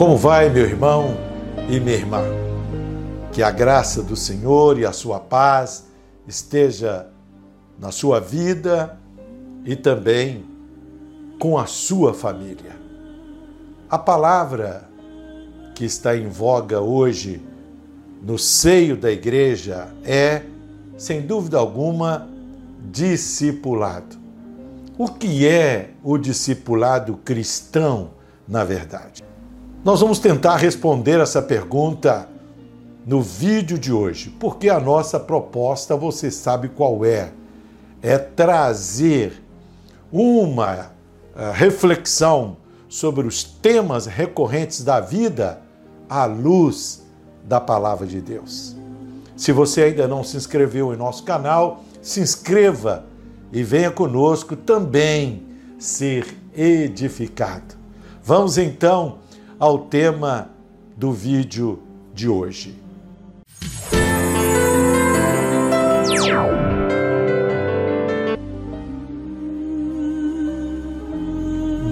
Como vai, meu irmão e minha irmã? Que a graça do Senhor e a sua paz esteja na sua vida e também com a sua família. A palavra que está em voga hoje no seio da igreja é, sem dúvida alguma, discipulado. O que é o discipulado cristão, na verdade? Nós vamos tentar responder essa pergunta no vídeo de hoje, porque a nossa proposta, você sabe qual é, é trazer uma eh, reflexão sobre os temas recorrentes da vida à luz da palavra de Deus. Se você ainda não se inscreveu em nosso canal, se inscreva e venha conosco também ser edificado. Vamos então ao tema do vídeo de hoje.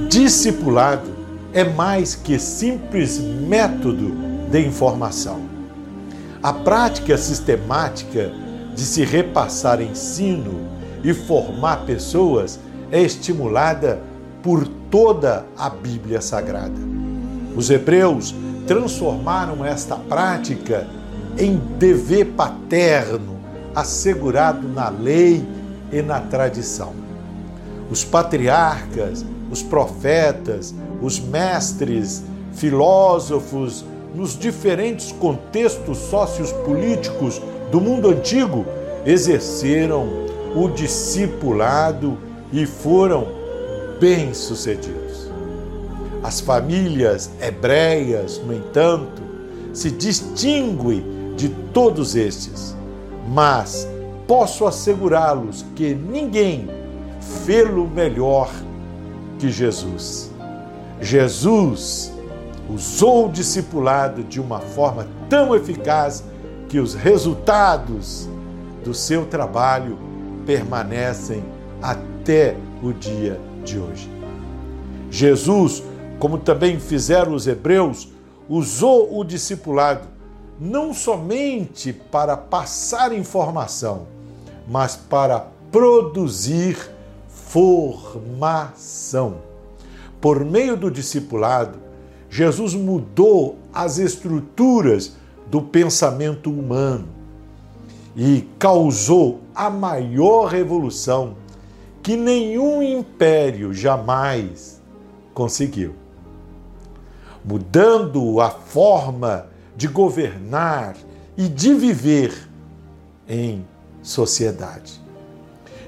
Discipulado é mais que simples método de informação. A prática sistemática de se repassar ensino e formar pessoas é estimulada por toda a Bíblia Sagrada. Os hebreus transformaram esta prática em dever paterno, assegurado na lei e na tradição. Os patriarcas, os profetas, os mestres, filósofos, nos diferentes contextos sociopolíticos do mundo antigo, exerceram o discipulado e foram bem-sucedidos. As famílias hebreias, no entanto, se distinguem de todos estes, mas posso assegurá-los que ninguém fê-lo melhor que Jesus. Jesus usou o discipulado de uma forma tão eficaz que os resultados do seu trabalho permanecem até o dia de hoje. Jesus como também fizeram os hebreus, usou o discipulado não somente para passar informação, mas para produzir formação. Por meio do discipulado, Jesus mudou as estruturas do pensamento humano e causou a maior revolução que nenhum império jamais conseguiu mudando a forma de governar e de viver em sociedade.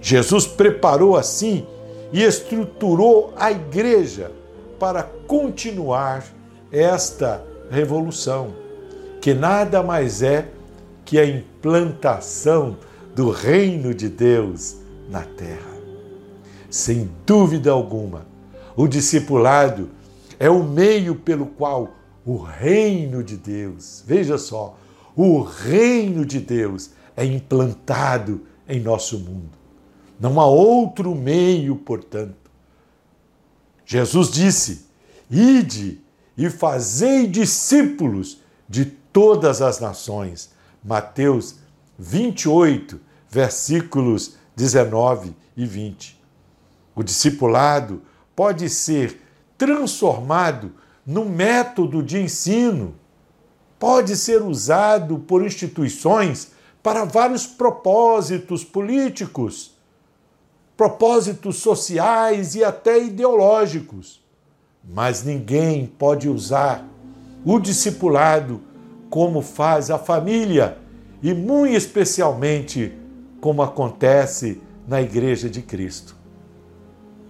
Jesus preparou assim e estruturou a igreja para continuar esta revolução, que nada mais é que a implantação do reino de Deus na terra. Sem dúvida alguma, o discipulado é o meio pelo qual o reino de Deus, veja só, o reino de Deus é implantado em nosso mundo. Não há outro meio, portanto. Jesus disse: Ide e fazei discípulos de todas as nações. Mateus 28, versículos 19 e 20. O discipulado pode ser transformado num método de ensino. Pode ser usado por instituições para vários propósitos políticos, propósitos sociais e até ideológicos. Mas ninguém pode usar o discipulado como faz a família e, muito especialmente, como acontece na Igreja de Cristo.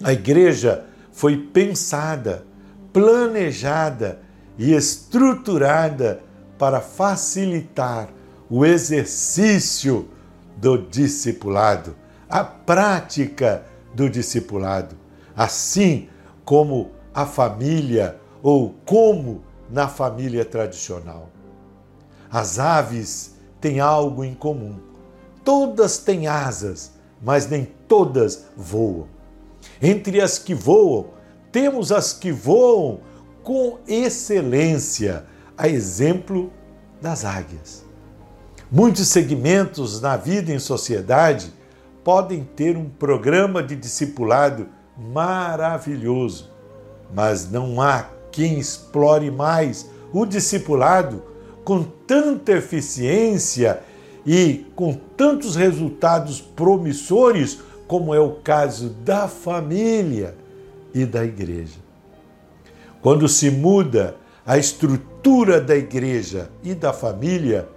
A igreja foi pensada, planejada e estruturada para facilitar o exercício do discipulado, a prática do discipulado, assim como a família ou como na família tradicional. As aves têm algo em comum. Todas têm asas, mas nem todas voam. Entre as que voam, temos as que voam com excelência, a exemplo das águias. Muitos segmentos na vida em sociedade podem ter um programa de discipulado maravilhoso, mas não há quem explore mais o discipulado com tanta eficiência e com tantos resultados promissores como é o caso da família e da igreja. Quando se muda a estrutura da igreja e da família,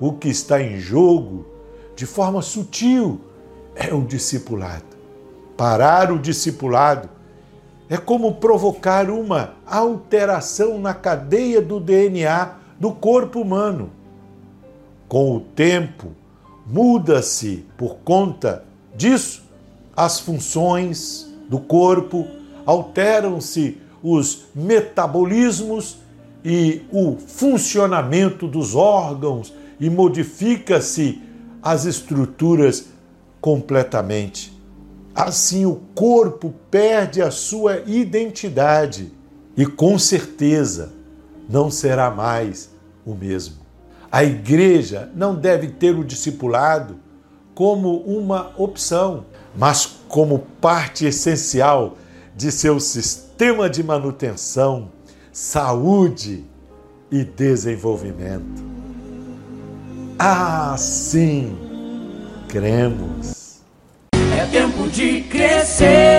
o que está em jogo, de forma sutil, é o discipulado. Parar o discipulado é como provocar uma alteração na cadeia do DNA do corpo humano. Com o tempo, muda-se por conta disso as funções do corpo, alteram-se os metabolismos e o funcionamento dos órgãos e modifica-se as estruturas completamente. Assim, o corpo perde a sua identidade e, com certeza, não será mais o mesmo. A igreja não deve ter o discipulado como uma opção, mas como parte essencial de seu sistema de manutenção, saúde e desenvolvimento. Assim cremos. É tempo de crescer,